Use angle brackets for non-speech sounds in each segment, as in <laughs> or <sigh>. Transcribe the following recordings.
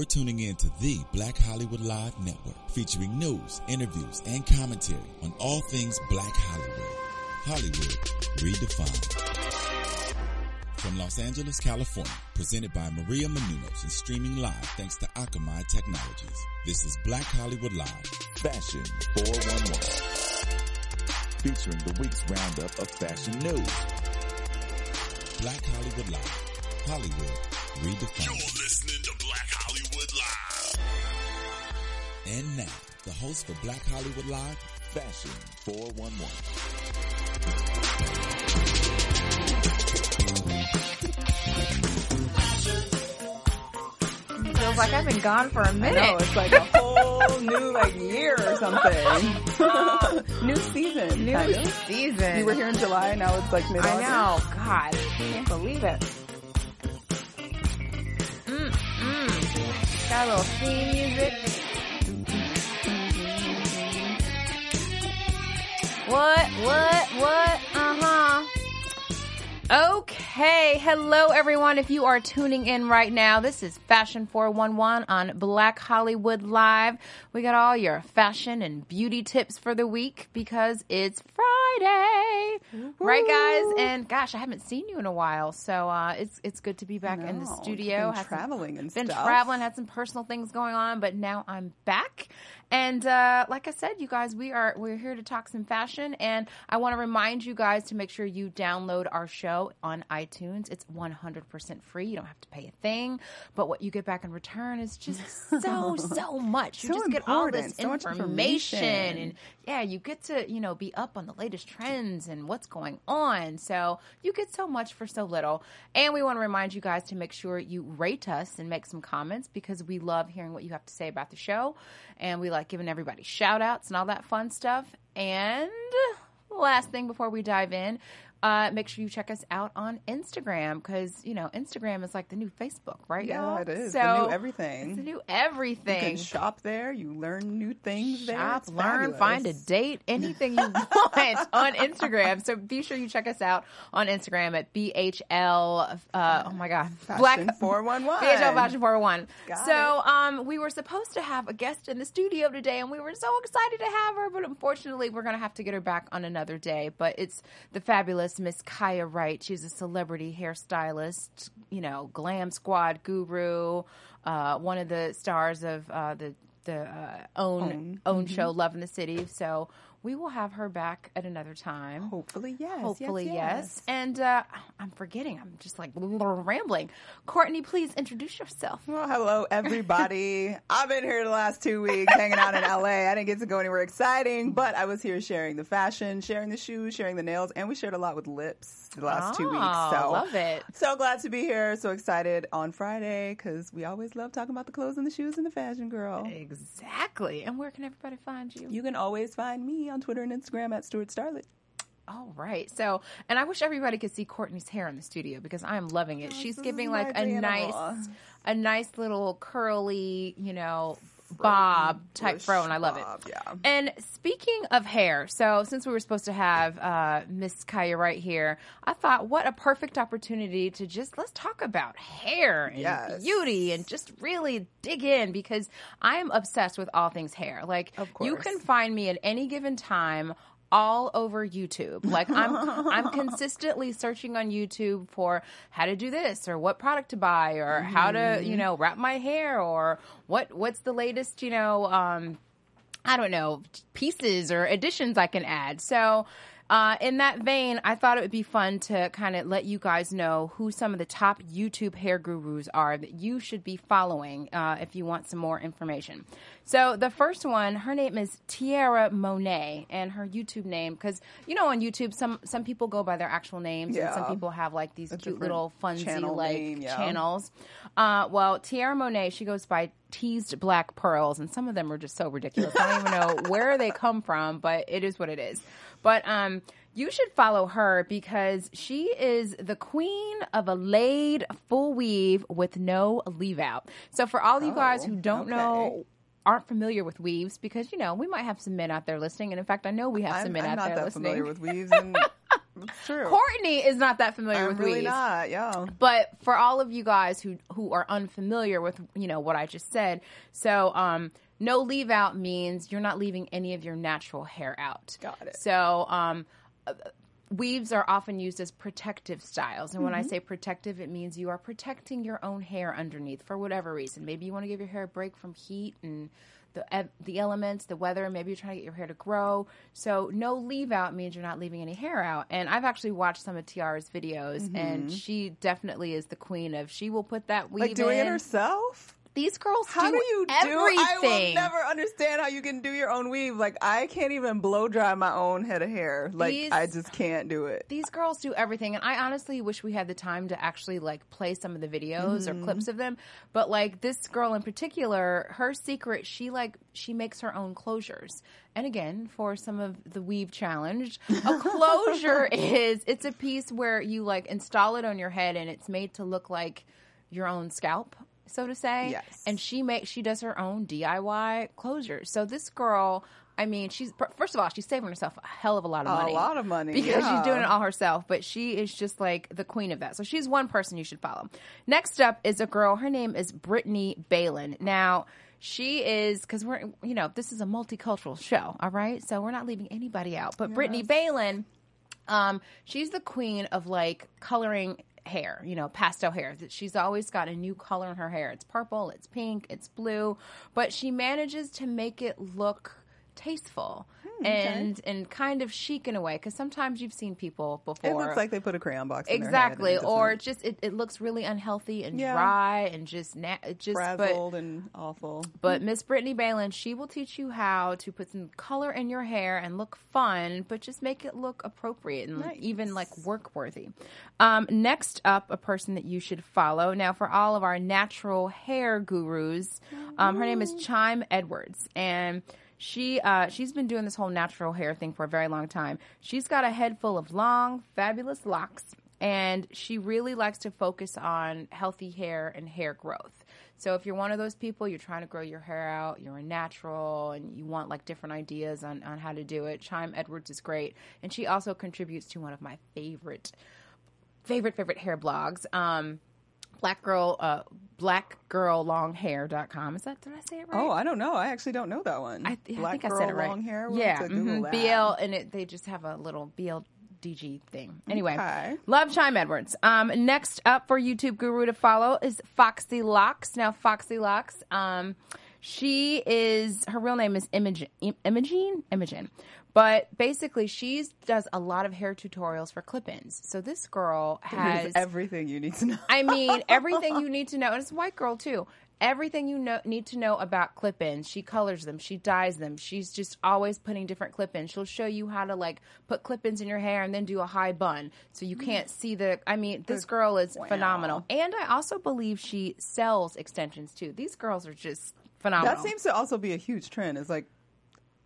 You're tuning in to the Black Hollywood Live Network, featuring news, interviews, and commentary on all things Black Hollywood. Hollywood redefined. From Los Angeles, California, presented by Maria Menounos and streaming live thanks to Akamai Technologies. This is Black Hollywood Live, Fashion 411. Featuring the week's roundup of fashion news. Black Hollywood Live, Hollywood redefined. You're listening to And now, the host for Black Hollywood Live, Fashion 411. Feels like I've been gone for a minute. know, it's like a whole new like year or something. <laughs> new season, New kind of. season. You were here in July, now it's like mid I know. God, I can't believe it. Mm, mm. Got a little theme music. What? What? What? Uh huh. Okay, hello everyone. If you are tuning in right now, this is Fashion 411 on Black Hollywood Live. We got all your fashion and beauty tips for the week because it's Friday. Right guys? And gosh, I haven't seen you in a while, so uh, it's it's good to be back in the No, studio. been Had some- traveling and been stuff. traveling, had some personal things going on, but now I'm back. And uh, like I said, you guys, we are we're here to talk some fashion, and I want to remind you guys to make sure you download our show on iTunes. It's 100% free. You don't have to pay a thing, but what you get back in return is just <laughs> so so much. You So just get all this. So information, information. and yeah, you get to you know be up on the latest trends and what's going on. So you get so much for so little. And we want to remind you guys to make sure you rate us and make some comments because we love hearing what you have to say about the show, and we like giving everybody shout outs and all that fun stuff. And last thing before we dive in. Uh, make sure you check us out on Instagram because you know Instagram is like the new Facebook, right? Yeah, y'all? it is. So the new everything. It's the new you everything. can shop there. You learn new things there. Shop, It's learn, find a date, anything you <laughs> want on Instagram. So be sure you check us out on Instagram at BHL. Uh, oh my God, Fashion 411. BHL Fashion 401. Got so um, we were supposed to have a guest in the studio today, and we were so excited to have her, but unfortunately, we're going to have to get her back on another day. But it's the fabulous Miss Kaya Wright. She's a celebrity hairstylist, you know, glam squad guru, uh, one of the stars of uh, the the uh, OWN OWN, Mm-hmm. show Love in the City. So we will have her back at another time. Hopefully, yes. Hopefully, yes. yes. And uh, I'm forgetting. I'm just like rambling. Courtney, please introduce yourself. Well, hello, everybody. <laughs> I've been here the last two weeks hanging out in LA. I didn't get to go anywhere exciting, but I was here sharing the fashion, sharing the shoes, sharing the nails, and we shared a lot with lips the last two weeks. Oh, So love it. So glad to be here. So excited on Friday because we always love talking about the clothes and the shoes and the fashion girl. Exactly. And where can everybody find you? You can always find me on Twitter and Instagram at Stuart Starlet. All right. So, and I wish everybody could see Courtney's hair in the studio because I'm loving it. Oh, She's this giving like a animal. nice, a nice little curly, you know, bob type fro, and I love bob, it. yeah. And speaking of hair, so since we were supposed to have uh, Miss Kaya right here, I thought what a perfect opportunity to just let's talk about hair and Yes. beauty and just really dig in because I am obsessed with all things hair. Like Of you can find me at any given time all over YouTube. Like I'm I'm <laughs> consistently searching on YouTube for how to do this or what product to buy or how to, you know, wrap my hair or what what's the latest, you know, um I don't know, pieces or additions I can add. So, uh, in that vein, I thought it would be fun to kind of let you guys know who some of the top YouTube hair gurus are that you should be following uh, if you want some more information. So, the first one, her name is Tiara Monet, and her YouTube name, because you know on YouTube, some some people go by their actual names, and some people have like these cute little funsy like name, yeah. channels. Uh, well, Tiara Monet, she goes by teased black pearls, and some of them are just so ridiculous. I don't even know <laughs> where they come from, but it is what it is. But um, you should follow her because she is the queen of a laid full weave with no leave out. So for all you guys who Oh, don't okay. know. Aren't familiar with weaves because you know we might have some men out there listening, and in fact, I know we have some I'm, men I'm out there that listening. familiar with weaves, and <laughs> It's true. Courtney is not that familiar I'm with really weaves. not. Yeah. But for all of you guys who who are unfamiliar with you know what I just said, so um, no leave out means you're not leaving any of your natural hair out. Got it. So um, uh, weaves are often used as protective styles, and when Mm-hmm. I say protective, it means you are protecting your own hair underneath for whatever reason. Maybe you want to give your hair a break from heat and. The, the elements, the weather, maybe you're trying to get your hair to grow. So, no leave out means you're not leaving any hair out. And I've actually watched some of Tiara's videos, Mm-hmm. and she definitely is the queen of. She will put that weave Like doing in. it herself? These girls How do, you do? everything. I will never understand how you can do your own weave. Like I can't even blow dry my own head of hair. Like These- I just can't do it. these girls do everything and i honestly wish we had the time to actually like play some of the videos Mm-hmm. or clips of them but like this girl in particular her secret she like she makes her own closures and again for some of the weave challenge a <laughs> closure is it's a piece where you like install it on your head and it's made to look like your own scalp so to say Yes. and she makes she does her own diy closures so this girl I mean, she's first of all, she's saving herself a hell of a lot of money. A lot of money, because yeah. she's doing it all herself. But she is just like the queen of that. So she's one person you should follow. Next up is a girl. Her name is Brittany Balin. Now she is because we're you know this is a multicultural show. All right, so we're not leaving anybody out. But Brittany Balin, um, she's the queen of like coloring hair, you know, pastel hair. That She's always got a new color in her hair. It's purple, it's pink, it's blue, but she manages to make it look tasteful Hmm, and and kind of chic in a way because sometimes you've seen people before It looks like they put a crayon box in exactly their head and it or doesn't- just it, it looks really unhealthy and Yeah. dry and just na- just but and awful. but Miss Brittany Balin, she will teach you how to put some color in your hair and look fun, but just make it look appropriate and Nice. even like work worthy. Um, next up, a person that you should follow. Now, for all of our natural hair gurus, um, her name is Chime Edwards, and she uh, she's been doing this whole natural hair thing for a very long time. She's got a head full of long, fabulous locks and she really likes to focus on healthy hair and hair growth. So if you're one of those people, you're trying to grow your hair out, you're a natural, and you want like different ideas on, on how to do it, Chime Edwards is great. And she also contributes to one of my favorite, favorite, favorite hair blogs. Um, Black girl, uh, blackgirllonghair.com. Is that, did I say it right? Oh, I don't know. I actually don't know that one. I, th- I Black think I girl, said it right. long hair. We'll yeah, have to Google mhm. BL, and it, they just have a little BLDG thing. Anyway, Okay. love Chime Edwards. Um, next up for YouTube guru to follow is Foxy Locks. Now, Foxy Locks, um, she is her real name is Imogen. Im- Imogen, Imogen. But basically, she does a lot of hair tutorials for clip-ins. So this girl has everything you need to know. I mean, <laughs> everything you need to know, and it's a white girl too. Everything you know, need to know about clip-ins. She colors them, she dyes them. She's just always putting different clip-ins. She'll show you how to like put clip-ins in your hair and then do a high bun, so you can't see the. I mean, this girl is phenomenal, and I also believe she sells extensions too. These girls are just phenomenal. That seems to also be a huge trend. It's like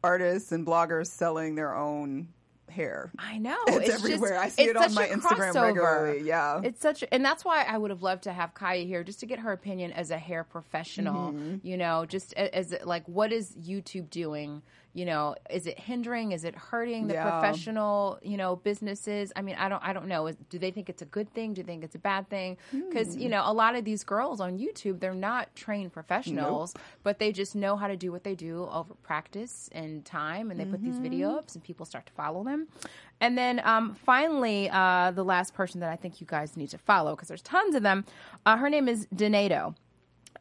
artists and bloggers selling their own hair. I know It's just- everywhere. I see it's it on my Instagram crossover. regularly. Yeah. it's such, and that's why I would have loved to have Kaya here just to get her opinion as a hair professional. Mm-hmm. You know, just a- as like, what is YouTube doing? You know, is it hindering? Is it hurting the Yeah. professional? You know, businesses. I mean, I don't, I don't know. Do they think it's a good thing? Do they think it's a bad thing? Because Hmm. you know, a lot of these girls on YouTube, they're not trained professionals, but they just know how to do what they do over practice and time, and they put these Mm-hmm. video ups, and people start to follow them. And then um, finally, uh, the last person that I think you guys need to follow because there's tons of them. Uh, her name is Donato.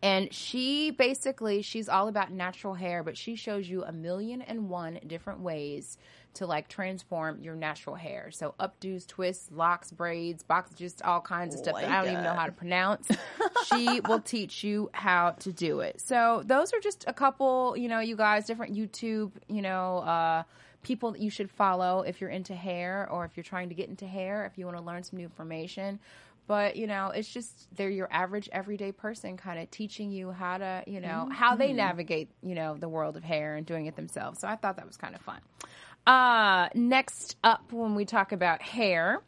And she basically, she's all about natural hair, but she shows you a million and one different ways to like transform your natural hair. So updos, twists, locks, braids, box, just all kinds of stuff that I don't even know how to pronounce. <laughs> she will teach you how to do it. So those are just a couple, you know, you guys, different YouTube, you know, uh, people that you should follow if you're into hair or if you're trying to get into hair, if you want to learn some new information. But you know, it's just they're your average everyday person, kind of teaching you how to, you know, how they navigate, you know, the world of hair and doing it themselves. So I thought that was kind of fun. Uh, next up, when we talk about hair,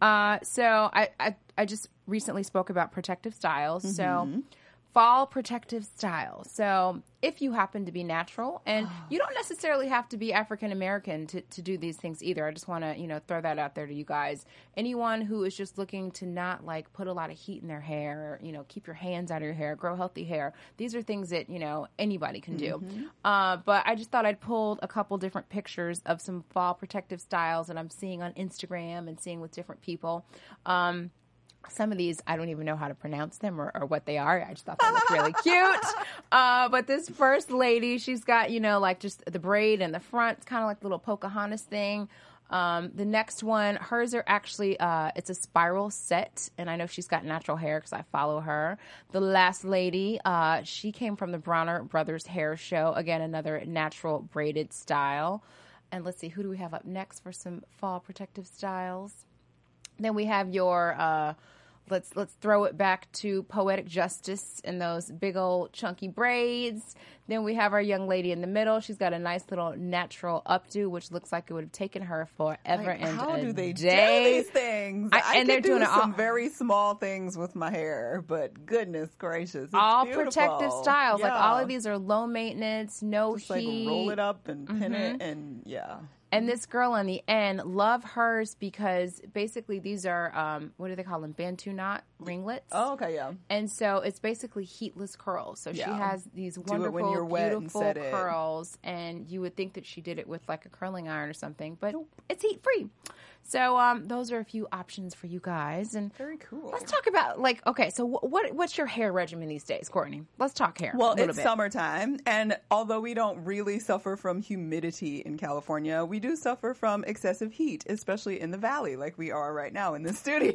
uh, so I, I I just recently spoke about protective styles. So fall protective style. So, if you happen to be natural, and <gasps> you don't necessarily have to be African American to, to do these things either. I just want to, you know, throw that out there to you guys. Anyone who is just looking to not like put a lot of heat in their hair, you know, keep your hands out of your hair, grow healthy hair. These are things that, you know, anybody can do. Uh, but I just thought I'd pulled a couple different pictures of some fall protective styles that I'm seeing on Instagram and seeing with different people. Um, some of these I don't even know how to pronounce them or, or what they are. I just thought they looked really cute. <laughs> Uh, but this first lady, she's got you know like just the braid in the front, it's kind of like a little Pocahontas thing. Um, the next one, hers are actually uh, it's a spiral set, and I know she's got natural hair because I follow her. The last lady, uh, she came from the Bronner Brothers Hair Show. Again, another natural braided style. And let's see, who do we have up next for some fall protective styles? Then we have your uh, let's let's throw it back to poetic justice in those big old chunky braids. Then we have our young lady in the middle. She's got a nice little natural updo, which looks like it would have taken her forever Like, and how do they day. do these things? I- I, and they're do doing it all- some very small things with my hair, but goodness gracious, all beautiful. protective styles. Like all of these are low maintenance, no Just like roll it up and pin it, Mm-hmm. and yeah. And this girl on the end, love hers because basically these are um, what do they call them? Bantu knot ringlets. Oh, okay, yeah. And so it's basically heatless curls. So she has these wonderful, wet and beautiful it. curls, and you would think that she did it with like a curling iron or something, but it's heat free. So um, those are a few options for you guys. And Very cool. let's talk about like okay, so wh- what what's your hair regimen these days, Courtney? Let's talk hair. Well, it's bit. summertime, and although we don't really suffer from humidity in California, we do suffer from excessive heat, especially in the valley, like we are right now in the <laughs> studio.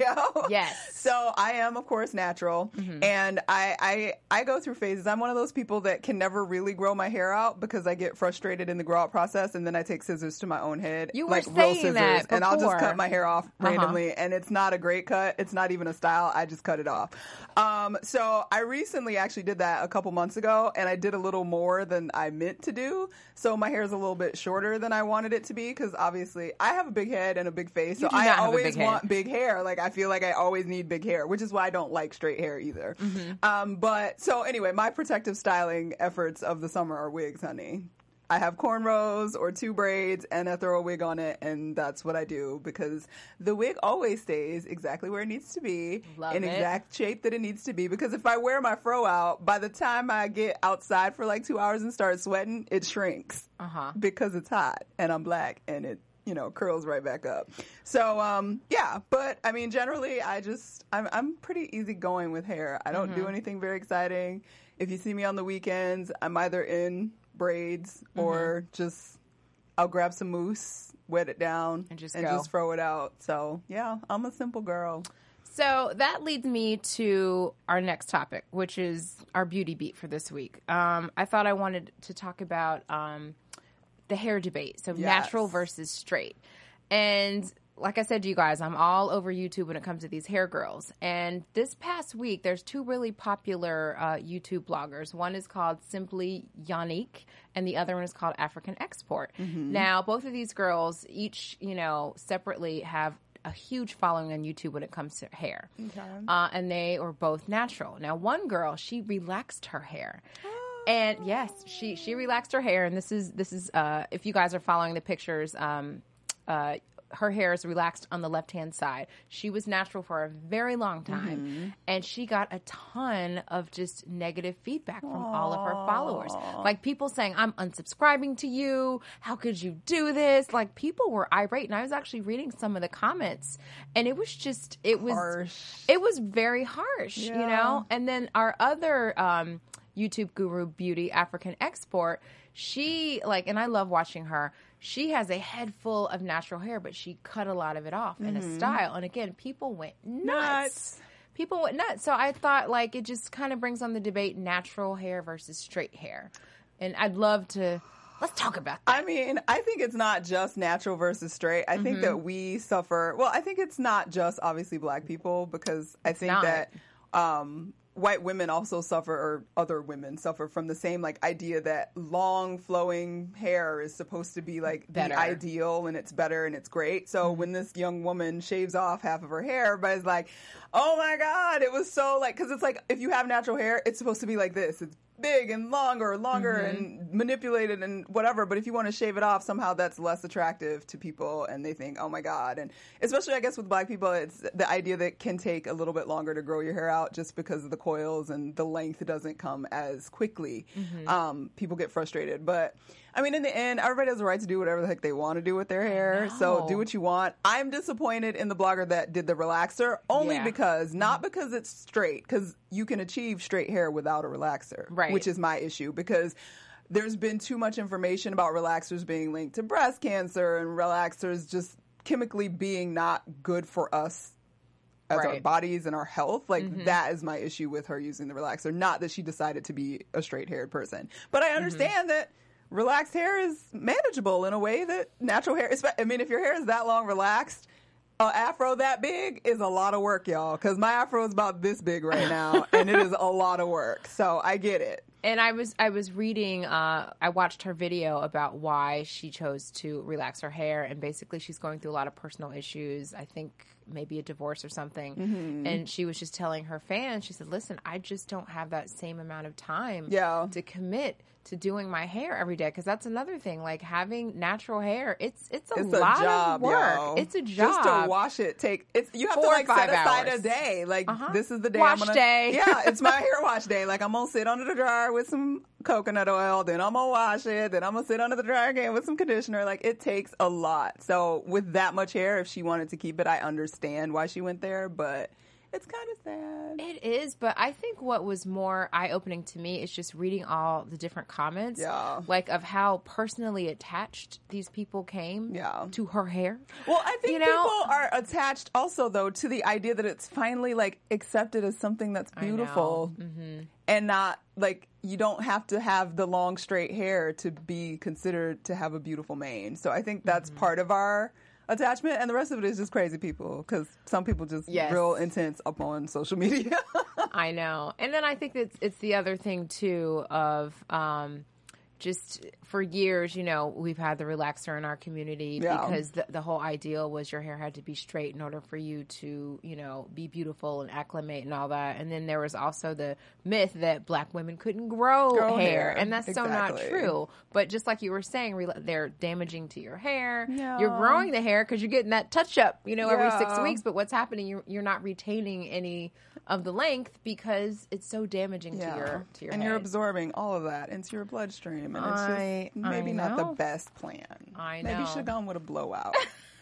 Yes. Mm-hmm. So I am, of course, natural, and I, I I go through phases. I'm one of those people that can never really grow my hair out because I get frustrated in the grow out process, and then I take scissors to my own head, You were like real saying scissors, that and I'll just cut my hair off Uh-huh. randomly, and it's not a great cut. It's not even a style. I just cut it off. Um, so I recently actually did that a couple months ago, and I did a little more than I meant to do. So my hair is a little bit shorter than I wanted it to be because obviously I have a big head and a big face, so I not have a always big want big hair. Like I feel like I always need big hair, which is why I don't like straight hair either. Mm-hmm. Um, but so anyway, my protective styling efforts of the summer are wigs, honey. I have cornrows or two braids and I throw a wig on it and that's what I do because the wig always stays exactly where it needs to be Love in it. exact shape that it needs to be because if I wear my fro out by the time I get outside for like 2 hours and start sweating it shrinks Uh-huh. because it's hot and I'm black and it you know curls right back up. So um yeah, but I mean generally I just I'm I'm pretty easygoing with hair. I don't Mm-hmm. do anything very exciting. If you see me on the weekends, I'm either in braids Mm-hmm. or just I'll grab some mousse, wet it down And just and go. just throw it out. So, yeah, I'm a simple girl. So that leads me to our next topic, which is our beauty beat for this week. Um, I thought I wanted to talk about um, the hair debate, so Yes. natural versus straight. And like I said to you guys, I'm all over YouTube when it comes to these hair girls. And this past week, there's two really popular uh, YouTube bloggers. One is called Simply Yannick, and the other one is called African Export. Now, both of these girls, each you know separately, have a huge following on YouTube when it comes to hair. Uh, and they are both natural. Now, one girl, she relaxed her hair. And yes, she she relaxed her hair, and this is this is uh, if you guys are following the pictures, um, uh, her hair is relaxed on the left hand side. She was natural for a very long time, and she got a ton of just negative feedback from all of her followers. Like people saying, "I'm unsubscribing to you. How could you do this?" Like people were irate, and I was actually reading some of the comments, and it was just it was Harsh. it was very harsh, you know. And then our other um, YouTube guru, Beauty African Export, she like, and I love watching her. She has a head full of natural hair, but she cut a lot of it off in a style. And again, people went nuts. Nuts. People went nuts. So I thought like it just kind of brings on the debate: natural hair versus straight hair. And I'd love to let's talk about that. I mean, I think it's not just natural versus straight. I think Mm-hmm. that we suffer. Well, I think it's not just obviously black people because I think not. that um, white women also suffer, or other women suffer from the same like idea that long flowing hair is supposed to be like Better. the ideal and it's better and it's great. So mm-hmm. when this young woman shaves off half of her hair, everybody's like, "Oh my god, it was so like," because it's like if you have natural hair, it's supposed to be like this. It's big and longer, longer and manipulated and whatever. But if you want to shave it off, somehow that's less attractive to people, and they think, "Oh my god!" And especially, I guess with black people, it's the idea that it can take a little bit longer to grow your hair out just because of the coils and the length doesn't come as quickly. Um, people get frustrated, but. I mean, in the end, everybody has the right to do whatever the heck they want to do with their hair. So do what you want. I'm disappointed in the blogger that did the relaxer only Yeah. because, not because it's straight, because you can achieve straight hair without a relaxer, Right. which is my issue because there's been too much information about relaxers being linked to breast cancer and relaxers just chemically being not good for us as our Right. Mm-hmm. bodies and our health. Like that is my issue with her using the relaxer. Not that she decided to be a straight haired person, but Mm-hmm. I understand that relaxed hair is manageable in a way that natural hair. espe- I mean, if your hair is that long relaxed. Afro that big is a lot of work, y'all. Because my afro is about this big right now, <laughs> and it is a lot of work. So I get it. And I was I was reading. Uh, I watched her video about why she chose to relax her hair, and basically she's going through a lot of personal issues. I think maybe a divorce or something. Mm-hmm. And she was just telling her fans, she said, "Listen, I just don't have that same amount of time Yeah. to commit to doing my hair every day because that's another thing. Like having natural hair, it's it's a It's lot a job, of work. yo. It's a job. Just to wash it, take it's you have Four to like five set aside hours. a day. Like Uh-huh. this is the day Wash I'm gonna day. <laughs> Yeah, it's my hair wash <laughs> day. Like I'm gonna sit under the dryer with some coconut oil, then I'm gonna wash it, then I'm gonna sit under the dryer again with some conditioner. Like it takes a lot. So with that much hair, if she wanted to keep it, I understand why she went there, but it's kind of sad. It is, but I think what was more eye opening to me is just reading all the different comments, Yeah. like of how personally attached these people came Yeah. to her hair. Well, I think You know- people are attached also though to the idea that it's finally like accepted as something that's beautiful mm-hmm. and not like you don't have to have the long straight hair to be considered to have a beautiful mane. So I think that's mm-hmm. part of our attachment and the rest of it is just crazy people because some people just Yes. real intense up on social media. <laughs> I know, and then I think that it's, it's the other thing too of um, just for years, you know, we've had the relaxer in our community Yeah. because the, the whole ideal was your hair had to be straight in order for you to, you know, be beautiful and acclimate and all that. And then there was also the myth that black women couldn't grow, Grow hair, hair. and that's so not true. But just like you were saying, rela- they're damaging to your hair. Yeah. You're growing the hair because you're getting that touch up, you know, every six weeks. But what's happening? You're you're not retaining any of the length because it's so damaging to your to your and head. you're absorbing all of that into your bloodstream and it's I- just maybe not the best plan. I know. Maybe should have gone with a blowout. <laughs>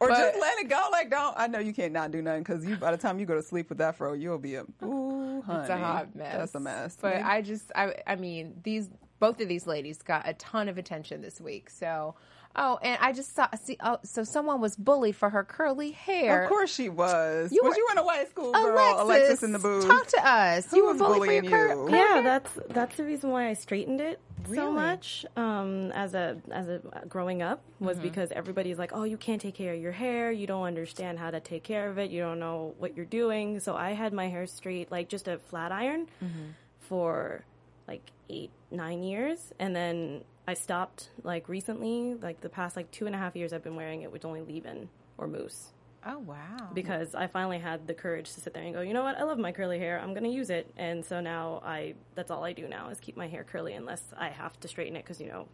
or But- just let it go. Like, don't. I know you can't not do nothing because you. By the time you go to sleep with that fro, you'll be a <laughs> ooh, honey. it's a hot mess. That's a mess. But Maybe- I just, I, I mean, these both of these ladies got a ton of attention this week. So, oh, and I just saw, see, oh, so someone was bullied for her curly hair. of course she was. You was were- you in a white school girl? Alexis, Alexis in the booth. Talk to us. Who you were was bullied for your bullying cur- curly Yeah, hair? that's that's the reason why I straightened it so much um, as a as a growing up was Mm-hmm. because everybody's like, oh, you can't take care of your hair, you don't understand how to take care of it, you don't know what you're doing. So I had my hair straight, like just a flat iron, Mm-hmm. for for like eight nine years, and then I stopped like recently, like the past like two and a half years, I've been wearing it with only leave-in or mousse Oh wow. because I finally had the courage to sit there and go, you know what, I love my curly hair. I'm gonna use it, and so now I that's all I do now is keep my hair curly unless I have to straighten it because you know,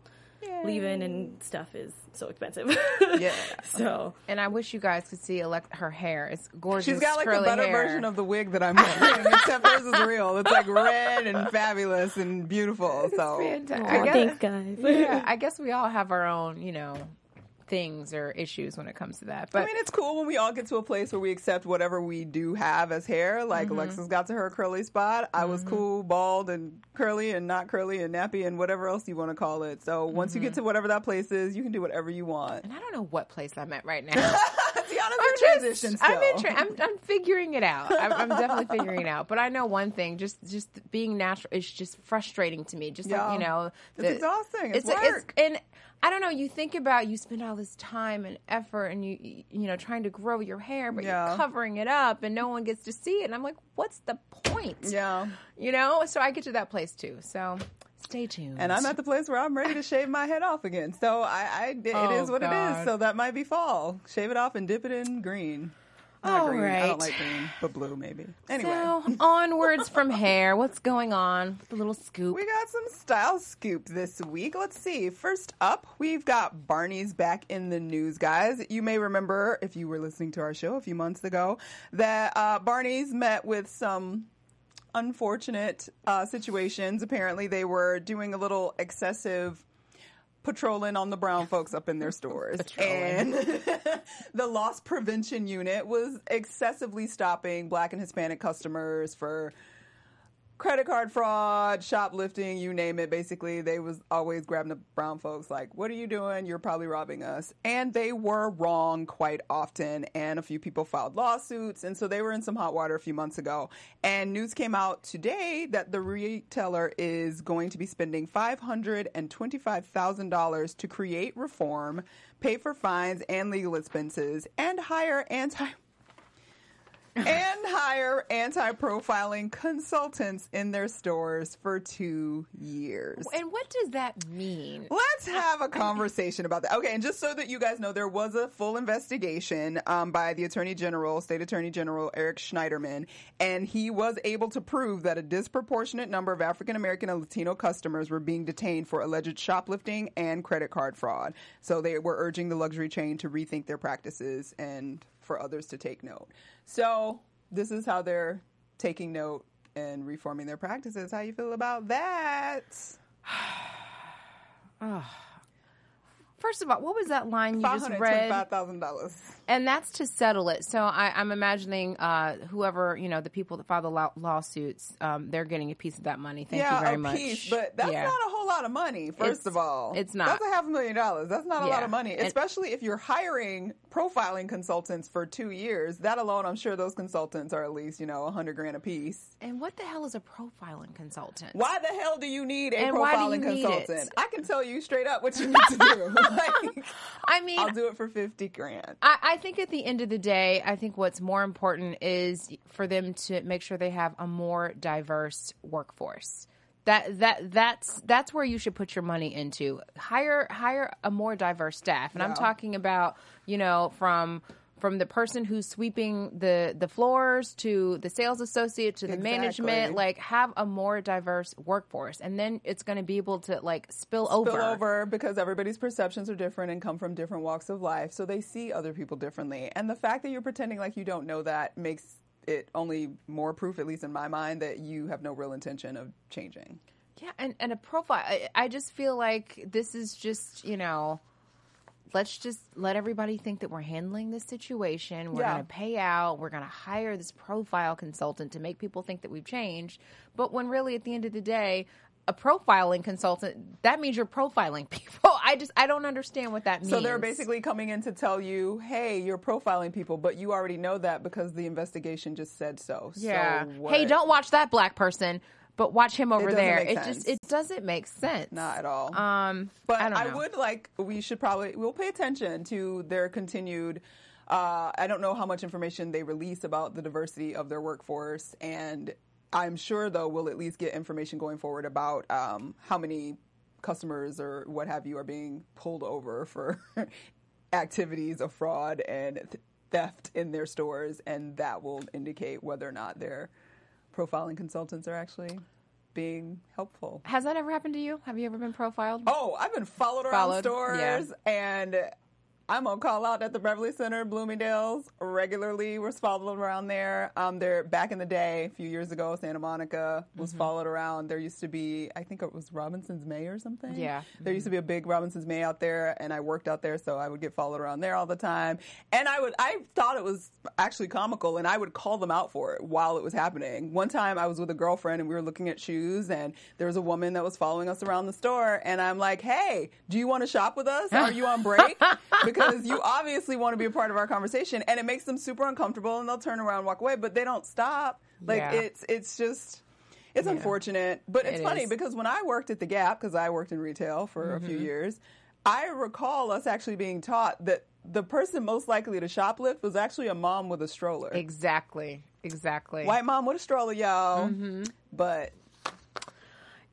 leave-in and stuff is so expensive. <laughs> Yeah. <laughs> so and I wish you guys could see elect her hair. It's gorgeous. She's got like a better hair. version of the wig that I'm wearing, <laughs> except hers is real. It's like red and fabulous and beautiful. So Fantastic. Aw, I guess- thanks, guys. yeah, I guess we all have our own, you know, things or issues when it comes to that. But I mean, it's cool when we all get to a place where we accept whatever we do have as hair. Like Mm-hmm. Alexis got to her curly spot. I was cool, bald and curly and not curly and nappy and whatever else you want to call it. So once you Mm-hmm. get to whatever that place is, you can do whatever you want. and I don't know what place I'm at right <laughs> now. I'm in just- transition I'm, in tra- I'm, I'm figuring it out. I'm, I'm definitely figuring it out. But I know one thing: just just being natural is just frustrating to me. Just Yeah. like you know, It's exhausting. It's it's work. and I don't know. You think about you spend all this time and effort, and you you know trying to grow your hair, but Yeah. you're covering it up, and no one gets to see it. And I'm like, what's the point? Yeah. You know. So I get to that place too. So stay tuned. And I'm at the place where I'm ready to shave my head off again. So I, I it Oh, is what it God. is. So that might be fall. Shave it off and dip it in green. Not All green. I right. don't like green, but blue maybe. Anyway. So onwards from hair. What's going on? The little scoop. We got some style scoop this week. Let's see. First up, we've got Barney's back in the news, guys. You may remember, if you were listening to our show a few months ago, that uh, Barney's met with some unfortunate uh, situations. Apparently, they were doing a little excessive patrolling on the brown folks up in their stores. And <laughs> the loss prevention unit was excessively stopping black and Hispanic customers for credit card fraud, shoplifting, you name it. Basically, they was always grabbing the brown folks like, "What are you doing? You're probably robbing us." And they were wrong quite often, and a few people filed lawsuits, and so they were in some hot water a few months ago. And news came out today that the retailer is going to be spending five hundred and twenty-five thousand dollars to create reform, pay for fines and legal expenses, and hire anti and hire anti-profiling consultants in their stores for two years. and what does that mean? Let's have a conversation about that. Okay, and just so that you guys know, there was a full investigation um, by the Attorney General, State Attorney General Eric Schneiderman, and he was able to prove that a disproportionate number of African American and Latino customers were being detained for alleged shoplifting and credit card fraud. So they were urging the luxury chain to rethink their practices and for others to take note. So this is how they're taking note and reforming their practices. How you feel about that? <sighs> First of all, what was that line you just read? twenty-five thousand dollars. And that's to settle it. So I, I'm imagining uh, whoever you know, the people that file the law- lawsuits, um, they're getting a piece of that money. Thank yeah, you very a much. piece, but that's Yeah. not a whole lot of money. First It's- of all, it's not. That's a half a million dollars. That's not a lot of money, And- especially if you're hiring profiling consultants for two years. That alone, I'm sure those consultants are at least you know a hundred grand a piece. And what the hell is a profiling consultant? Why the hell do you need a And why do profiling consultant? it? I can tell you straight up what you need to do. <laughs> like, <laughs> I mean, I'll do it for fifty grand. I, I think at the end of the day, I think what's more important is for them to make sure they have a more diverse workforce. That that that's that's where you should put your money into. Hire hire a more diverse staff, and I'm talking about you know from from the person who's sweeping the the floors to the sales associate to the Exactly. management. Like have a more diverse workforce, and then it's going to be able to like spill, over spill over because everybody's perceptions are different and come from different walks of life, so they see other people differently. And the fact that you're pretending like you don't know that makes it only more proof, at least in my mind, that you have no real intention of changing. Yeah, and, and a profile. I, I just feel like this is just, you know, let's just let everybody think that we're handling this situation. We're Yeah. going to pay out. We're going to hire this profile consultant to make people think that we've changed. But when really, at the end of the day, a profiling consultant, that means you're profiling <laughs> people. I just, I don't understand what that means. So they're basically coming in to tell you, hey, you're profiling people, but you already know that because the investigation just said so. yeah. So hey, don't watch that black person, but watch him over doesn't there. It sense. just, it doesn't make sense. Not at all. Um, But I I, would like we should probably we'll pay attention to their continued. Uh, I don't know how much information they release about the diversity of their workforce, and I'm sure though we'll at least get information going forward about um, how many customers or what have you are being pulled over for <laughs> activities of fraud and th- theft in their stores, and that will indicate whether or not their profiling consultants are actually being helpful. Has that ever happened to you? Have you ever been profiled? Oh, I've been followed around stores, yeah. and I'm gonna call out at the Beverly Center, Bloomingdale's regularly. We're followed around there. Um, there back in the day, a few years ago, Santa Monica was Mm-hmm. followed around. There used to be, I think it was Robinson's May or something. Yeah. there used to be a big Robinson's May out there, and I worked out there, so I would get followed around there all the time. And I would, I thought it was actually comical, and I would call them out for it while it was happening. One time, I was with a girlfriend, and we were looking at shoes, and there was a woman that was following us around the store, and I'm like, "Hey, do you want to shop with us? Are you on break?" <laughs> because you obviously want to be a part of our conversation, and it makes them super uncomfortable, and they'll turn around, and walk away, but they don't stop. Like Yeah. it's it's just. It's unfortunate, but it's It funny is. because when I worked at the Gap, because I worked in retail for a few Mm-hmm. years, I recall us actually being taught that the person most likely to shoplift was actually a mom with a stroller. Exactly. Exactly. White mom with a stroller, y'all. Mm-hmm. But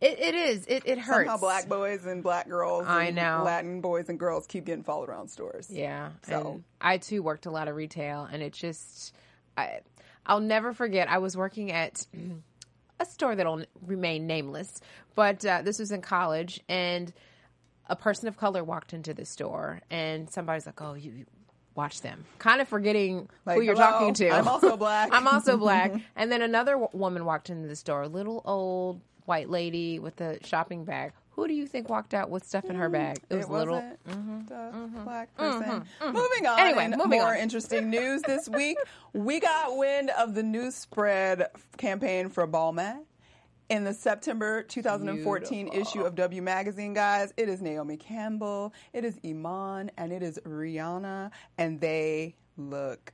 It, it is. It, it hurts. somehow black boys and black girls, I and know. Latin boys and girls keep getting followed around stores. Yeah. So- and I too worked a lot of retail, and it just, I, I'll never forget. I was working at a store that'll remain nameless, but uh, this was in college, and a person of color walked into the store, and somebody's like, "Oh, you." you Watch them, kind of forgetting Like, who you're hello, talking to. I'm also black. <laughs> I'm also black. <laughs> And then another w- woman walked into the store, a little old white lady with a shopping bag. Who do you think walked out with stuff in her bag? It was It a little. wasn't the black mm-hmm. person. Mm-hmm. Mm-hmm. Moving on. Anyway, in moving more on. interesting <laughs> news this week. We got wind of the news spread campaign for Balmain. In the September 2014 issue of W Magazine, guys, it is Naomi Campbell, it is Iman, and it is Rihanna, and they look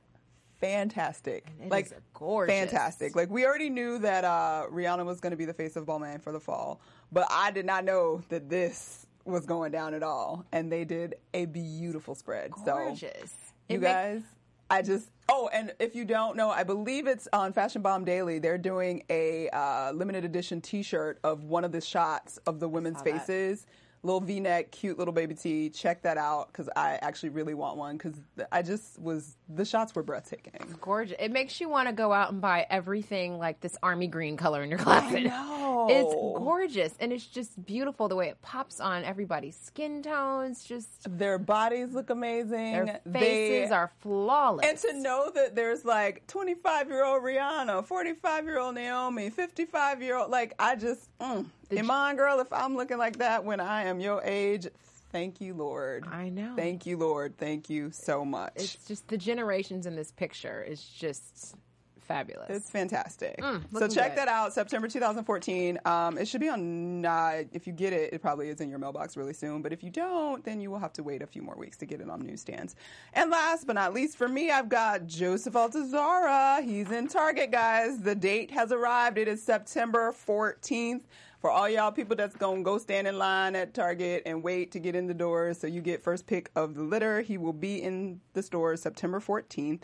fantastic. like gorgeous. fantastic. Like we already knew that uh, Rihanna was going to be the face of Balmain for the fall, but I did not know that this was going down at all. And they did a beautiful spread. So Gorgeous. you It make- guys, I just oh, and if you don't know, I believe it's on Fashion Bomb Daily. They're doing a uh, limited edition T-shirt of one of the shots of the women's faces. that. Little V-neck, cute little baby tee. Check that out because I actually really want one because I just was the shots were breathtaking. gorgeous. It makes you want to go out and buy everything like this army green color in your closet. <laughs> know. It's gorgeous and it's just beautiful the way it pops on everybody's skin tones. Just Their bodies look amazing. their They- faces are flawless. And to know that there's like 25 year old Rihanna, 45 year old Naomi, 55 year old, like I just, mm, Iman girl, if I'm looking like that when I am your age, thank you, Lord. I know. Thank you, Lord. Thank you so much. it's just the generations in this picture is just fabulous. It's fantastic. so Mm, looking check good. that out, September 2014. Um, it should be on. Uh, if you get it, it probably is in your mailbox really soon. But if you don't, then you will have to wait a few more weeks to get it on newsstands. And last but not least, for me, I've got Joseph Altuzarra. He's in Target, guys. The date has arrived. It is September 14th. For all y'all people that's gonna go stand in line at Target and wait to get in the doors so you get first pick of the litter, he will be in the store September 14th.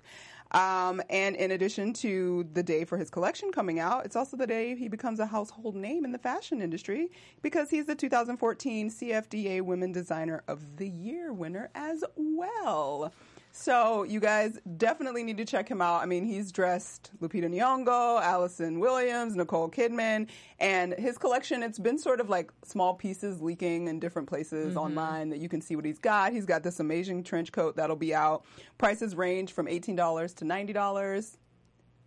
Um, and in addition to the day for his collection coming out, it's also the day he becomes a household name in the fashion industry because he's the 2014 CFDA Women Designer of the Year winner as well. So you guys definitely need to check him out. I mean, he's dressed Lupita Nyong'o, Allison Williams, Nicole Kidman, and his collection. It's been sort of like small pieces leaking in different places mm-hmm. online that you can see what he's got. He's got this amazing trench coat that'll be out. Prices range from eighteen dollars to ninety dollars.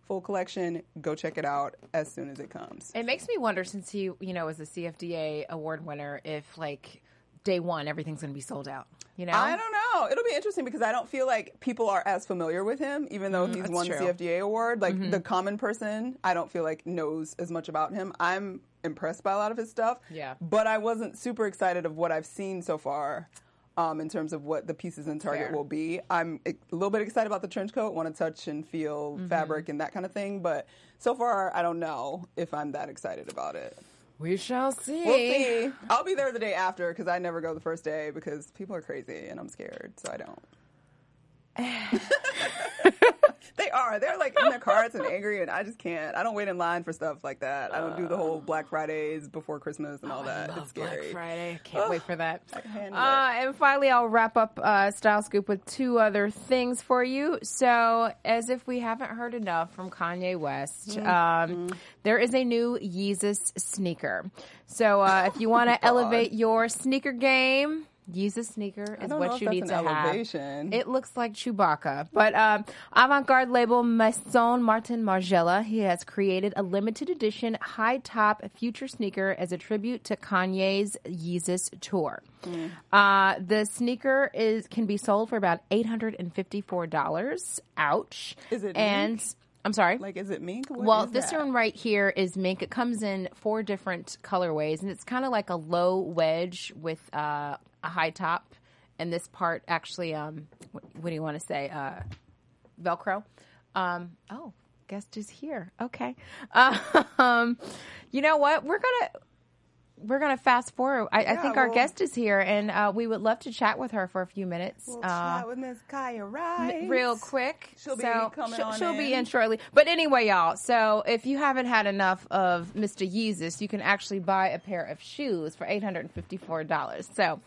Full collection. Go check it out as soon as it comes. It makes me wonder, since he, you know, is a CFDA award winner, if like day one everything's going to be sold out. You know, I don't know. It'll be interesting because I don't feel like people are as familiar with him, even though he's won the Mm, true. CFDA award. Like the common person, I don't feel like knows as much about him. I'm impressed by a lot of his stuff. Yeah. But I wasn't super excited of what I've seen so far. Um, in terms of what the pieces in Target Fair. will be, I'm a little bit excited about the trench coat. Want to touch and feel Mm-hmm. fabric and that kind of thing, but so far I don't know if I'm that excited about it. We shall see. We'll see. I'll be there the day after because I never go the first day because people are crazy and I'm scared, so I don't. <laughs> they are. They're like in their cars and angry, and I just can't. I don't wait in line for stuff like that. I don't do the whole Black Fridays before Christmas and all that. Love it's scary. Black Friday. Can't wait for that. Uh, and finally, I'll wrap up uh, Style Scoop with two other things for you. So, as if we haven't heard enough from Kanye West, Mm-hmm. um, there is a new Yeezus sneaker. So, uh, if you want to <laughs> elevate your sneaker game, Yeezus sneaker is what you need to elevation. have. It looks like Chewbacca. But um, avant-garde label Maison Martin Margiela, he has created a limited edition high-top future sneaker as a tribute to Kanye's Yeezus tour. Mm. Uh, the sneaker is can be sold for about eight hundred and fifty-four dollars. Ouch! Is it And? I'm sorry. Like, is it mink? What Well, this that? one right here is mink. It comes in four different colorways, and it's kind of like a low wedge with uh, a high top and this part actually, um, what, what do you want to say? Uh, Velcro. Um, oh, guest is here. Okay. <laughs> Um, you know what? We're gonna we're gonna fast forward. I, I Yeah, think our guest is here, and uh, we would love to chat with her for a few minutes. We'll uh, chat with Miss Kaya Rice. real quick. She'll be so coming she'll, on she'll be in. in shortly. But anyway, y'all. So if you haven't had enough of Mr. Yeezus, you can actually buy a pair of shoes for eight hundred and fifty-four dollars. So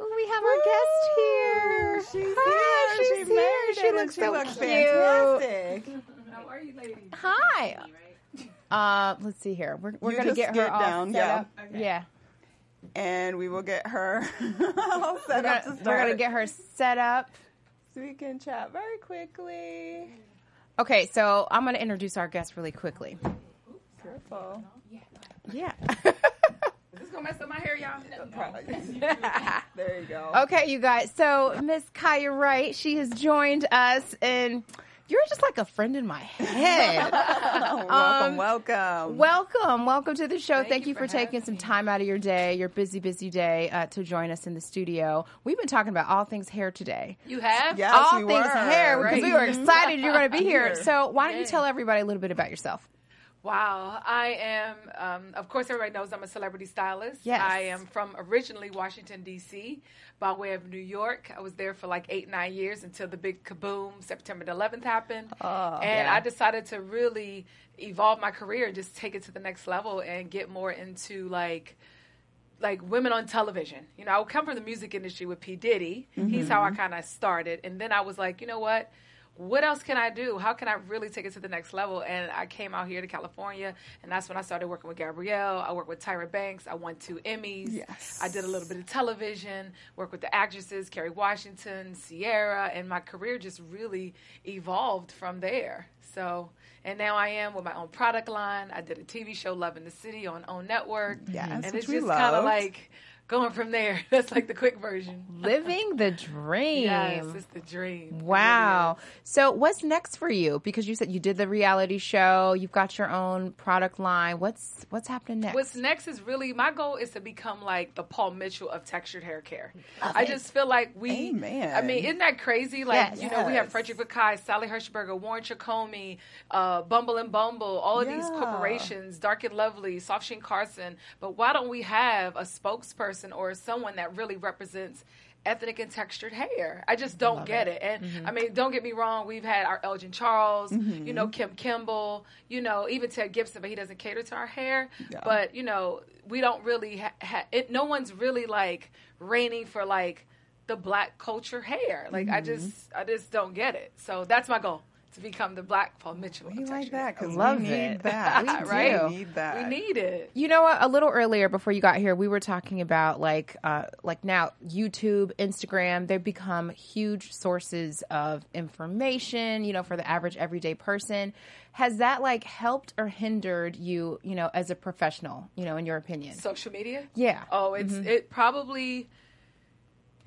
we have our guest here. She's Hi, here. she's she here. She looks she so looks cute. fantastic. How are you, ladies? Hi. Uh, let's see here. We're, we're You gonna just get her get all down, set yeah. up. Yeah. And we will get her <laughs> all We're set up gonna, to we're gonna get her set up. so we can chat very quickly. Okay, so I'm gonna introduce our guest really quickly. Careful. Yeah. This gonna mess up my hair, y'all. <laughs> There you go. Okay, you guys. So Miss Kaya Wright, she has joined us, and you're just like a friend in my head. <laughs> welcome, Um, welcome. welcome, welcome to the show. Thank, you you for, for taking having some time out of your day, your busy, busy day, uh, to join us in the studio. We've been talking about all things hair today. You have? Yes, all we things were. hair because we were excited you're going to be <laughs> here. Here. So why don't you tell everybody a little bit about yourself? Wow. I am, um, of course, everybody knows I'm a celebrity stylist. Yes. I am from originally Washington, D.C., by way of New York. I was there for like eight, nine years until the big kaboom, September the 11th happened. oh, and yeah. I decided to really evolve my career and just take it to the next level and get more into like, like women on television. You know, I would come from the music industry with P. Diddy. He's how I kind of started. And then I was like, you know what? What else can I do? How can I really take it to the next level? And I came out here to California, and that's when I started working with Gabrielle. I worked with Tyra Banks. I won two Emmys. Yes. I did a little bit of television, worked with the actresses, Kerry Washington, Ciara, and my career just really evolved from there. So, and now I am with my own product line. I did a TV show, Love in the City, on OWN Network. Yes, and it's just kind of like going from there. <laughs> That's like the quick version. Living the dream. Yes, it's the dream. It really Wow. So, what's next for you? Because you said you did the reality show, you've got your own product line. What's what's happening next? What's next is really my goal is to become like the Paul Mitchell of textured hair care. I just feel like we. Amen. I mean, isn't that crazy? Like Yes. you know, we have Frederic Fekkai, Sally Hershberger, Warren Tricomi, uh, Bumble and Bumble, all of these corporations, Dark and Lovely, Soft Sheen Carson. But why don't we have a spokesperson or someone that really represents? Ethnic and textured hair. I just don't get it. And Mm-hmm. I mean, don't get me wrong. We've had our Elgin Charles, you know, Kim Kimble, you know, even Ted Gibson, but he doesn't cater to our hair. Yeah. But you know, we don't really ha- ha- it. No one's really like reigning for like the black culture hair. Like I just, I just don't get it. So that's my goal to become the black Paul Mitchell. we of like that hair. because Love we need it. that. <laughs> We Right? do. We need that. We need it. You know what? A little earlier before you got here, we were talking about like uh, like now YouTube, Instagram. They've become huge sources of information. You know, for the average everyday person. Has that like helped or hindered you? You know, as a professional. You know, in your opinion. Social media. yeah. Oh, it's it probably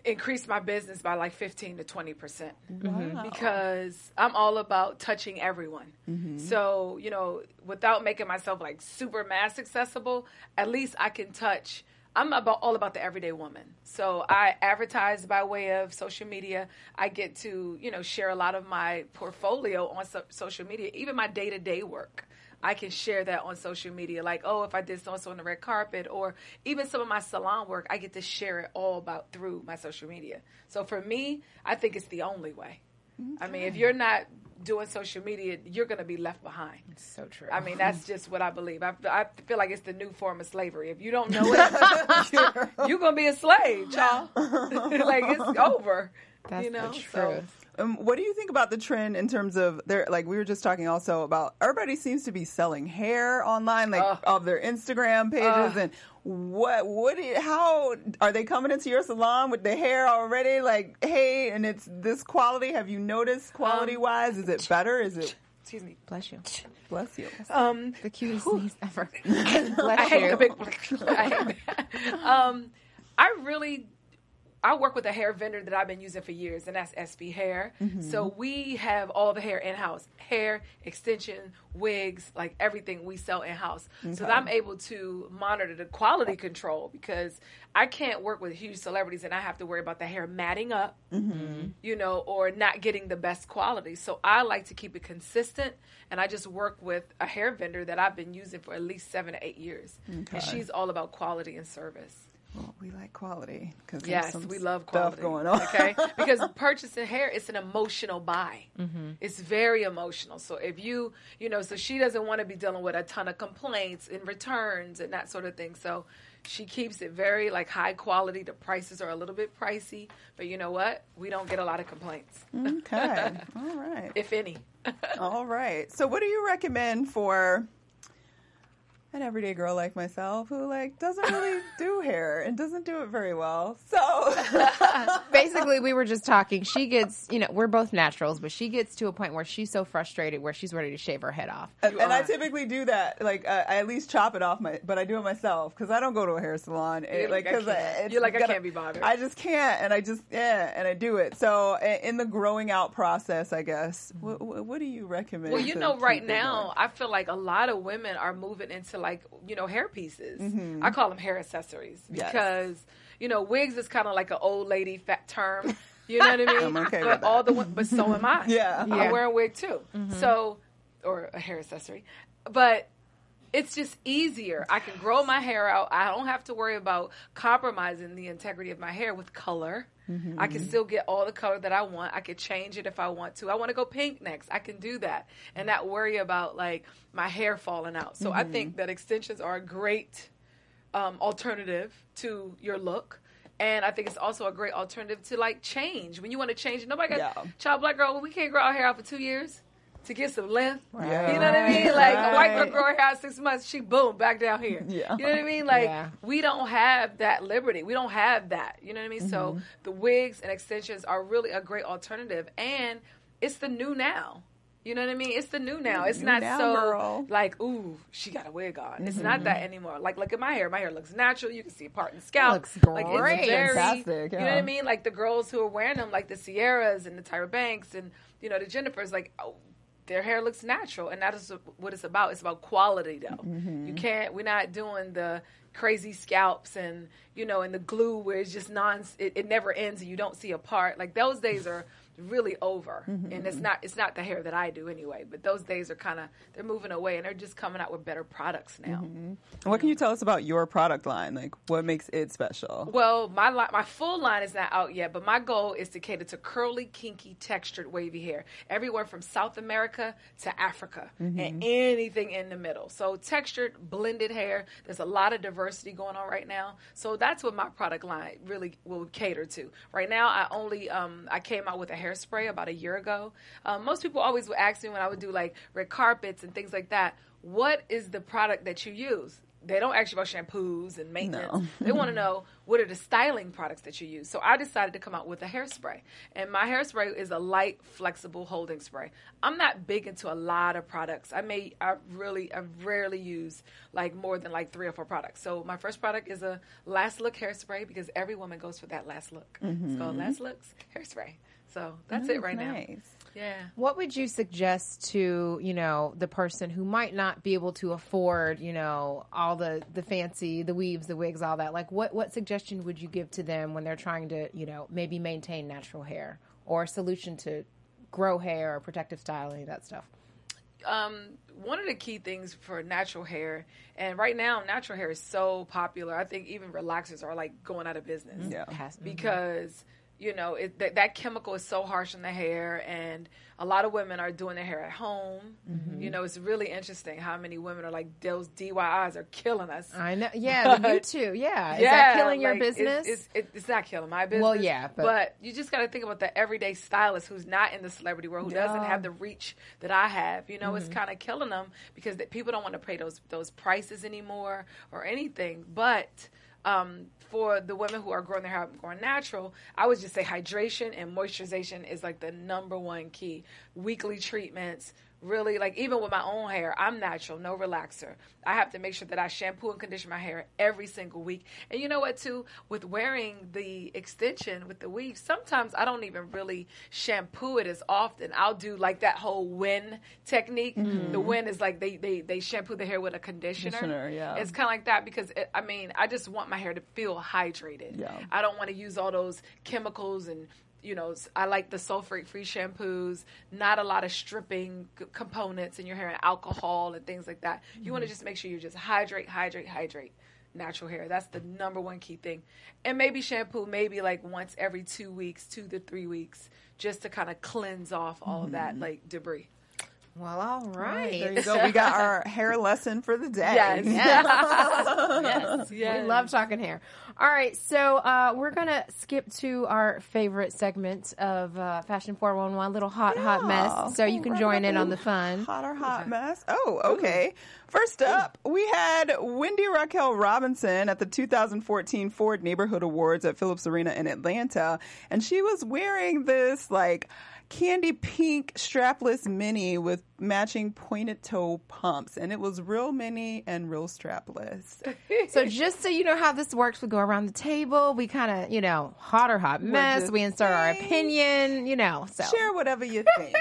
increased my business by like 15 to 20 percent. Mm-hmm. Because i'm all about touching everyone. Mm-hmm. So you know without making myself like super mass accessible at least i can touch i'm about all about the everyday woman. So i advertise by way of social media. I get to you know share a lot of my portfolio on so- social media even my day-to-day work I can share that on social media. Like, oh, if I did so and so on the red carpet, or even some of my salon work, I get to share it all about through my social media. So for me, I think it's the only way. I mean, if you're not doing social media, you're going to be left behind. So true. I mean, that's just what I believe. I, I feel like it's the new form of slavery. If you don't know it, you're, you're going to be a slave, y'all. <laughs> <laughs> like, it's over. That's you know? the So- truth. Um, what do you think about the trend in terms of their like we were just talking also about everybody seems to be selling hair online like Ugh. of their Instagram pages and what what do you- how are they coming into your salon with the hair already like hey and it's this quality have you noticed quality wise is it better is it excuse me. Bless you. bless you Um, The cutest sneeze ever. <laughs> I Bless hate you. the big. I hate that. <laughs> Um, I really, I work with a hair vendor that I've been using for years, and that's SB Hair. Mm-hmm. So we have all the hair in house hair, extension, wigs, like everything we sell in house. So that I'm able to monitor the quality control because I can't work with huge celebrities and I have to worry about the hair matting up, mm-hmm. you know, or not getting the best quality. So I like to keep it consistent, and I just work with a hair vendor that I've been using for at least seven to eight years. And she's all about quality and service. Well, we like quality because Yes, we love stuff quality. going on. Okay, <laughs> because purchasing hair it's an emotional buy. Mm-hmm. It's very emotional. So if you, you know, so she doesn't want to be dealing with a ton of complaints and returns and that sort of thing. So she keeps it very like high quality. The prices are a little bit pricey, but you know what? We don't get a lot of complaints, okay, <laughs> all right, if any. <laughs> all right. So, what do you recommend for an everyday girl like myself who like doesn't really <laughs> do hair and doesn't do it very well? So, <laughs> Basically, we were just talking. She gets, you know, we're both naturals, but she gets to a point where she's so frustrated where she's ready to shave her head off. and, and I typically do that. Like, uh, I at least chop it off my, but I do it myself because I don't go to a hair salon. It- You're like, like, I 'cause it's You're like, I gonna- can't be bothered. I just can't, and I just yeah, and I do it. So, in the growing out process, I guess, what, what, what do you recommend? Well, you know, right now, going? I feel like a lot of women are moving into like, you know, hair pieces. I call them hair accessories Mm-hmm. Yes. because, you know, wigs is kind of like an old lady fat term. <laughs> You know what I mean? Okay but all the but so am I. <laughs> Yeah. I'm Yeah. wearing a wig too. So, or a hair accessory, but. It's just easier. I can grow my hair out. I don't have to worry about compromising the integrity of my hair with color. I can still get all the color that I want. I could change it if I want to. I want to go pink next. I can do that and not worry about like my hair falling out. So I think that extensions are a great um, alternative to your look. And I think it's also a great alternative to like change. When you want to change, nobody got Yeah. child black girl. We can't grow our hair out for two years to get some length. Yeah. You know what I mean? Like a white girl Right. grow her hair six months, she boom back down here. Yeah. You know what I mean? Like Yeah. we don't have that liberty. We don't have that. You know what I mean? So mm-hmm. the wigs and extensions are really a great alternative, and it's the new now. You know what I mean? It's the new now. It's New not now, so girl. like, ooh, she got a wig on. It's not mm-hmm. that anymore. Like, look at my hair. My hair looks natural. You can see a part in the scalp. looks Like, great. it's very, Fantastic, You know what. I mean? Like the girls who are wearing them, like the Ciaras and the Tyra Banks and you know the Jennifers, like. Oh, their hair looks natural, and that is what it's about. It's about quality, though. Mm-hmm. You can't. We're not doing the crazy scalps and you know, and the glue where it's just non. It, it never ends, and you don't see a part. Like those days are really over, Mm-hmm. and it's not. It's not the hair that I do anyway. But those days are kind of they're moving away, and they're just coming out with better products now. Mm-hmm. What can you tell us about your product line? Like, what makes it special? Well, my li- my full line is not out yet, but my goal is to cater to curly, kinky, textured, wavy hair, everywhere from South America to Africa, and anything in the middle. So textured, blended hair. There's a lot of diversity going on right now. So that's what my product line really will cater to. Right now, I only um, I came out with a hairspray about a year ago. Um, most people always would ask me when I would do like red carpets and things like that. What is the product that you use? They don't ask you about shampoos and maintenance. No. <laughs> They want to know what are the styling products that you use. So I decided to come out with a hairspray. And my hairspray is a light, flexible holding spray. I'm not big into a lot of products. I may I really I rarely use like more than like three or four products. So my first product is a last look hairspray because every woman goes for that last look. It's called last looks hairspray. So that's it right now. nice. Yeah. What would you suggest to, you know, the person who might not be able to afford, you know, all the the fancy, the weaves, the wigs, all that? Like what what suggestion would you give to them when they're trying to, you know, maybe maintain natural hair or a solution to grow hair or protective styling, that stuff? um, one of the key things for natural hair, and right now natural hair is so popular. I think even relaxers are like going out of business. Yeah. Has- because you know it, that, that chemical is so harsh on the hair and a lot of women are doing their hair at home you know it's really interesting how many women are like those DIYs are killing us I know. Yeah, But- <laughs> YouTube. Yeah. Is that killing your like, business? It's, it's, it's not killing my business. Well, yeah, but- you just got to think about the everyday stylist who's not in the celebrity world, who doesn't Yeah. have the reach that I have. You know, Mm-hmm. it's kind of killing them because the, people don't want to pay those those prices anymore or anything. But um, for the women who are growing their hair out and going natural, I would just say hydration and moisturization is like the number one key. Weekly treatments, really like even with my own hair, I'm natural, no relaxer. I have to make sure that I shampoo and condition my hair every single week. And you know what too, with wearing the extension with the weave, sometimes I don't even really shampoo it as often. I'll do like that whole WEN technique. Mm-hmm. The WEN is like they they they shampoo the hair with a conditioner. Conditioner, yeah. It's kind of like that because it, I mean, I just want my hair to feel hydrated. Yeah. I don't want to use all those chemicals and you know, I like the sulfate free shampoos, not a lot of stripping c- components in your hair and alcohol and things like that. You Mm-hmm. want to just make sure you just hydrate, hydrate, hydrate natural hair. That's the number one key thing. And maybe shampoo maybe like once every 2 weeks, 2 to 3 weeks just to kind of cleanse off all of Mm-hmm. that like debris. Well, all right. There you go. We got our <laughs> hair lesson for the day. Yes. <laughs> yes. Yes. We love talking hair. All right, so uh, we're gonna skip to our favorite segment of uh, Fashion Four One One, little hot hot mess. So you can join in on the fun. Hot or hot mess? Oh, okay. First up, we had Wendy Raquel Robinson at the 2014 Ford Neighborhood Awards at Philips Arena in Atlanta, and she was wearing this like candy pink strapless mini with matching pointed toe pumps, and it was real mini and real strapless. <laughs> So just so you know how this works, we go around the table. We kind of, you know, hot or hot mess. We insert our opinion. You know, so Share whatever you <laughs> think.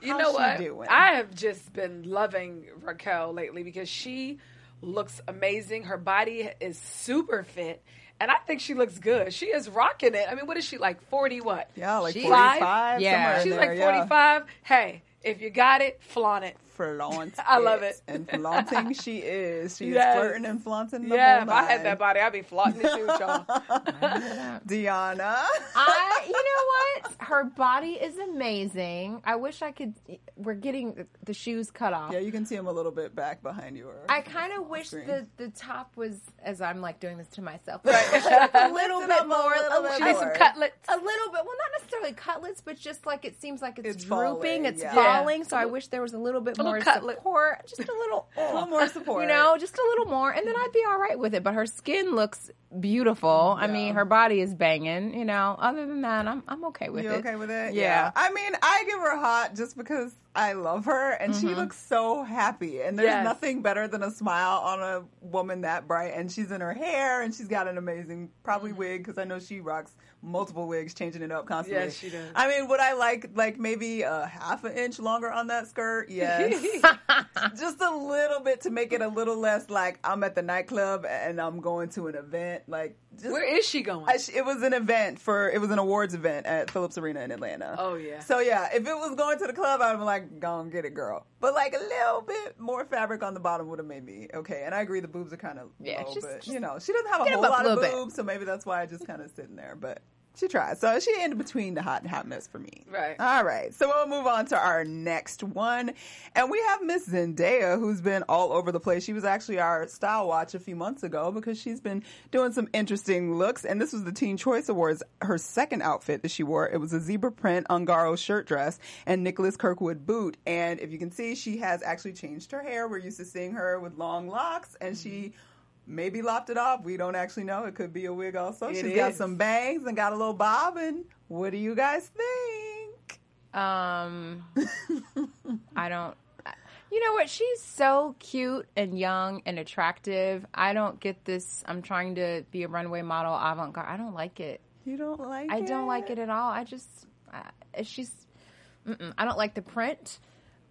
You How's know what? doing? I have just been loving Raquel lately because she looks amazing. Her body is super fit. And I think she looks good. She is rocking it. I mean, what is she like? Forty what? Yeah, like She- 45. Yeah. somewhere in She's there, like yeah. forty five. Hey, if you got it, flaunt it. flaunt. <laughs> I love it. And flaunting <laughs> she is. She Yes. is flirting and flaunting the Yeah, if I had that body, I'd be flaunting it too, y'all. <laughs> Deanna. I, you know what? Her body is amazing. I wish I could. We're getting the shoes cut off. yeah, you can see them a little bit back behind you. I kind of wish screen. the the top was as I'm like doing this to myself. a little Lift it bit up a more, little bit She needs some more. cutlets. a little bit. Necessarily cutlets, but just like it seems like it's, It's drooping, falling, it's yeah. falling. So I wish there was a little bit little more cutlet. support, just a little, <laughs> a little oh, more <laughs> support. you know, just a little more, and then I'd be all right with it. But her skin looks beautiful. I mean, her body is banging. You know, other than that, I'm I'm okay with it. You it. okay with it? Yeah. I mean, I give her hot just because I love her and she mm-hmm. looks so happy. And there's Yes. nothing better than a smile on a woman that bright. And she's in her hair and she's got an amazing, probably mm-hmm. wig because I know she rocks multiple wigs, changing it up constantly. Yes, she does. I mean, would I like like maybe a half an inch longer on that skirt? Yes. <laughs> just a little bit to make it a little less like I'm at the nightclub and I'm going to an event. Like, just Where is she going? I it was an event for it was an awards event at Philips Arena in Atlanta. Oh, yeah. So yeah, if it was going to the club, I'd be like, "Go and get it, girl." But like a little bit more fabric on the bottom would have made me okay. And I agree, the boobs are kind of Yeah, low, just- but just you know, she doesn't have a whole up a lot of little bit. boobs, so maybe that's why I just kind of sitting there. But she tried, so she in between the hot and hot mess for me. Right. All right. So we'll move on to our next one, and we have Miss Zendaya, who's been all over the place. She was actually our style watch a few months ago because she's been doing some interesting looks. And this was the Teen Choice Awards. Her second outfit that she wore it was a zebra print Ungaro shirt dress and Nicholas Kirkwood boot. And if you can see, she has actually changed her hair. We're used to seeing her with long locks, and she. Maybe lopped it off. We don't actually know. It could be a wig also. It She's got some bangs and got a little bob. And what do you guys think? Um, <laughs> I don't. You know what? She's so cute and young and attractive. I don't get this. I'm trying to be a runway model avant garde. I don't like it. You don't like I it? I don't like it at all. I just, uh, she's, mm-mm. I don't like the print.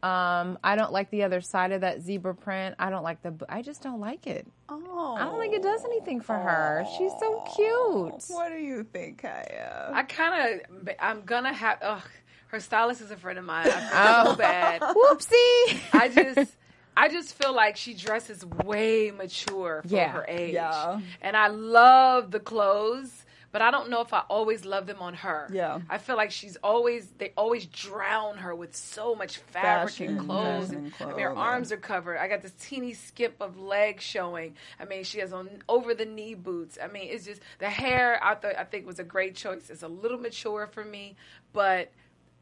Um, I don't like the other side of that zebra print. I don't like the. I just don't like it. Oh. I don't think it does anything for her. She's so cute. What do you think, Kiyah? I kind of, I'm gonna have. Ugh, her stylist is a friend of mine. I feel Oh. so bad. <laughs> Whoopsie. I just, I just feel like she dresses way mature for Yeah. her age. Yeah. And I love the clothes, but I don't know if I always love them on her. Yeah. I feel like she's always, they always drown her with so much fabric Fashion, and clothes. fashion I mean, her arms are covered. I got this teeny skip of leg showing. I mean, she has on over the knee boots. I mean, it's just the hair. I thought I think was a great choice. It's a little mature for me, but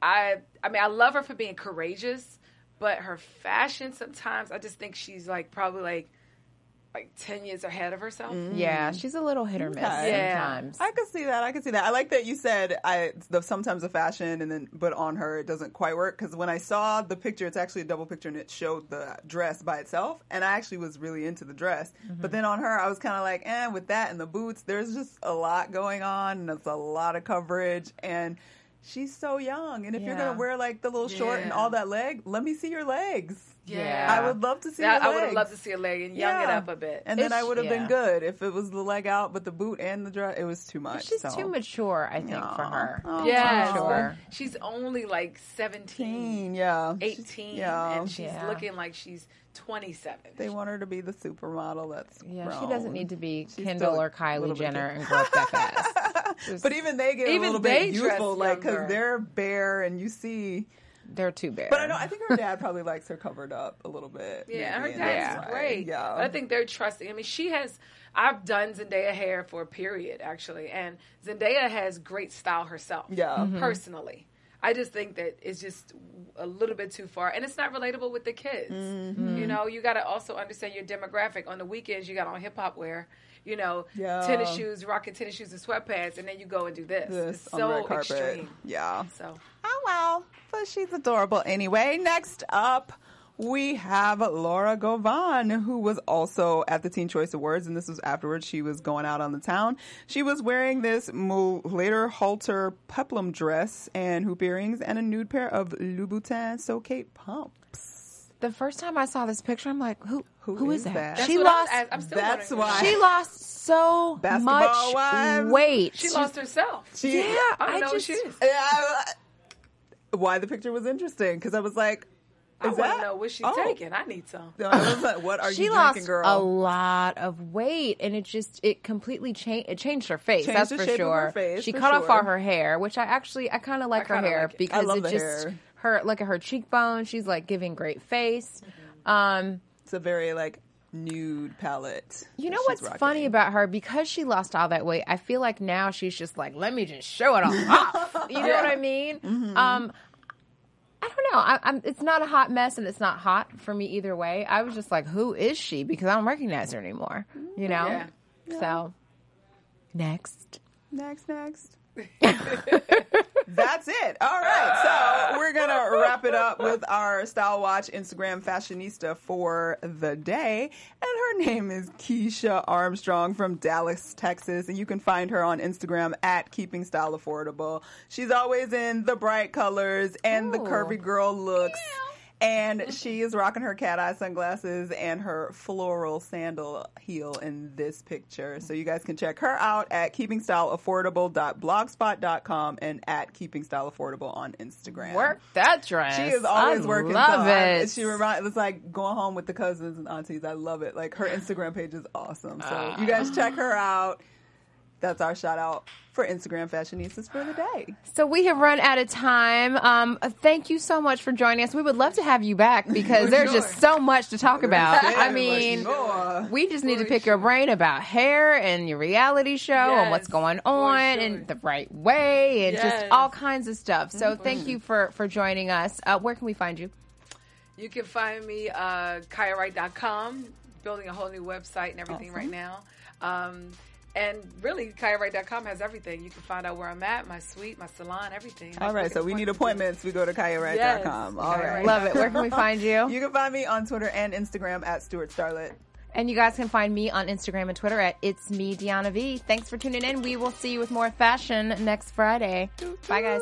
I I mean, I love her for being courageous, but her fashion sometimes I just think she's like probably like like ten years ahead of herself. Yeah, she's a little hit or miss Okay. Yeah. sometimes. I could see that. I could see that. I like that you said I the sometimes the fashion and then but on her it doesn't quite work because when I saw the picture, it's actually a double picture and it showed the dress by itself, and I actually was really into the dress. But then on her, I was kind of like, eh, with that and the boots, there's just a lot going on and it's a lot of coverage and. She's so young, and if you're gonna wear like the little short and all that leg, let me see your legs. Yeah. I would love to see. That- your I would have loved to see a leg and young it up a bit. and then It's- I would have yeah. been good if it was the leg out, but the boot and the dress, it was too much. She's so. too mature, I think, for her. Oh, yes, Sure. she's only like 17, Teen, yeah. 18, Yeah. and she's Yeah. looking like she's 27. They want her to be the supermodel that's Yeah, she doesn't need to be She's Kendall still or Kylie Jenner and grow up that fast. <laughs> <laughs> But even they get Even a little bit dress youthful, like because they're bare and you see. They're too bare. But I know I think her dad probably likes her covered up a little bit. Yeah, her maybe, dad's and that's why. great. Yeah, But I think they're trusting. I mean, she has. I've done Zendaya hair for a period actually, and Zendaya has great style herself. Yeah. Mhm. personally, I just think that it's just a little bit too far, and it's not relatable with the kids. Mm-hmm. You know, you got to also understand your demographic. On the weekends, you got on hip hop wear. You know, Yeah. tennis shoes, rocking tennis shoes and sweatpants, and then you go and do this. this it's so extreme. Yeah. So Oh well, but she's adorable anyway. Next up, we have Laura Govan, who was also at the Teen Choice Awards, and this was afterwards. She was going out on the town. She was wearing this later halter peplum dress and hoop earrings and a nude pair of Louboutin So Kate pumps. the first time I saw this picture, I'm like, who? Who is, that? that? that's She what I lost. I'm still That's wondering. why- She lost so Basketball much wives. weight. She lost herself. She, Yeah, I don't I know just- who she is. Yeah, why the picture was interesting because I was like, I want to know what she's Oh. taking. I need some. <laughs> I was like, what are she you lost drinking, girl? a lot of weight, and it just it completely changed. It changed her face. Changed that's the for shape of sure. her face, she for cut off all her hair, which I actually I kind of like her kinda hair like it. because love it the just hair. her look at her cheekbone. She's like giving great face. Um, It's a very like nude palette. You know what's funny about her? Because she lost all that weight, I feel like now she's just like, let me just show it all off. <laughs> You know what I mean? Mm-hmm. Um, I don't know. I, I'm, it's not a hot mess, and it's not hot for me either way. I was just like, who is she? Because I don't recognize her anymore. You know. Yeah. So next. Next, next. <laughs> That's it. All right. So we're going to wrap it up with our Style Watch Instagram fashionista for the day. And her name is Keisha Armstrong from Dallas, Texas. And you can find her on Instagram at Keeping Style Affordable. She's always in the bright colors and the curvy girl looks. And she is rocking her cat eye sunglasses and her floral sandal heel in this picture. So you guys can check her out at keepingstyleaffordable.blogspot.com and at keepingstyleaffordable on Instagram. Work that dress. She is always I working. Love so it. She reminds it's like going home with the cousins and aunties. I love it. Like her Instagram page is awesome. So ah. you guys check her out. That's our shout out for Instagram fashionistas for the day. So we have run out of time. Um, uh, thank you so much for joining us. We would love to have you back <laughs> because there's just so much to talk about. I mean, More. we just need to pick your brain about hair and your reality show and what's going on sure. and the right way and just all kinds of stuff. So thank you for for joining us. Uh, where can we find you? You can find me uh, KiyahWright.com, building a whole new website and everything right now. Um, and really, KiyahWright.com has everything. You can find out where I'm at, my suite, my salon, everything. All right, so we need appointments. We go to KiyahWright.com. Yes. All right. Love it. Where can we find you? <laughs> You can find me on Twitter and Instagram at Stuart Starlet. And you guys can find me on Instagram and Twitter at It's Me Deanna V. Thanks for tuning in. We will see you with more fashion next Friday. Bye guys.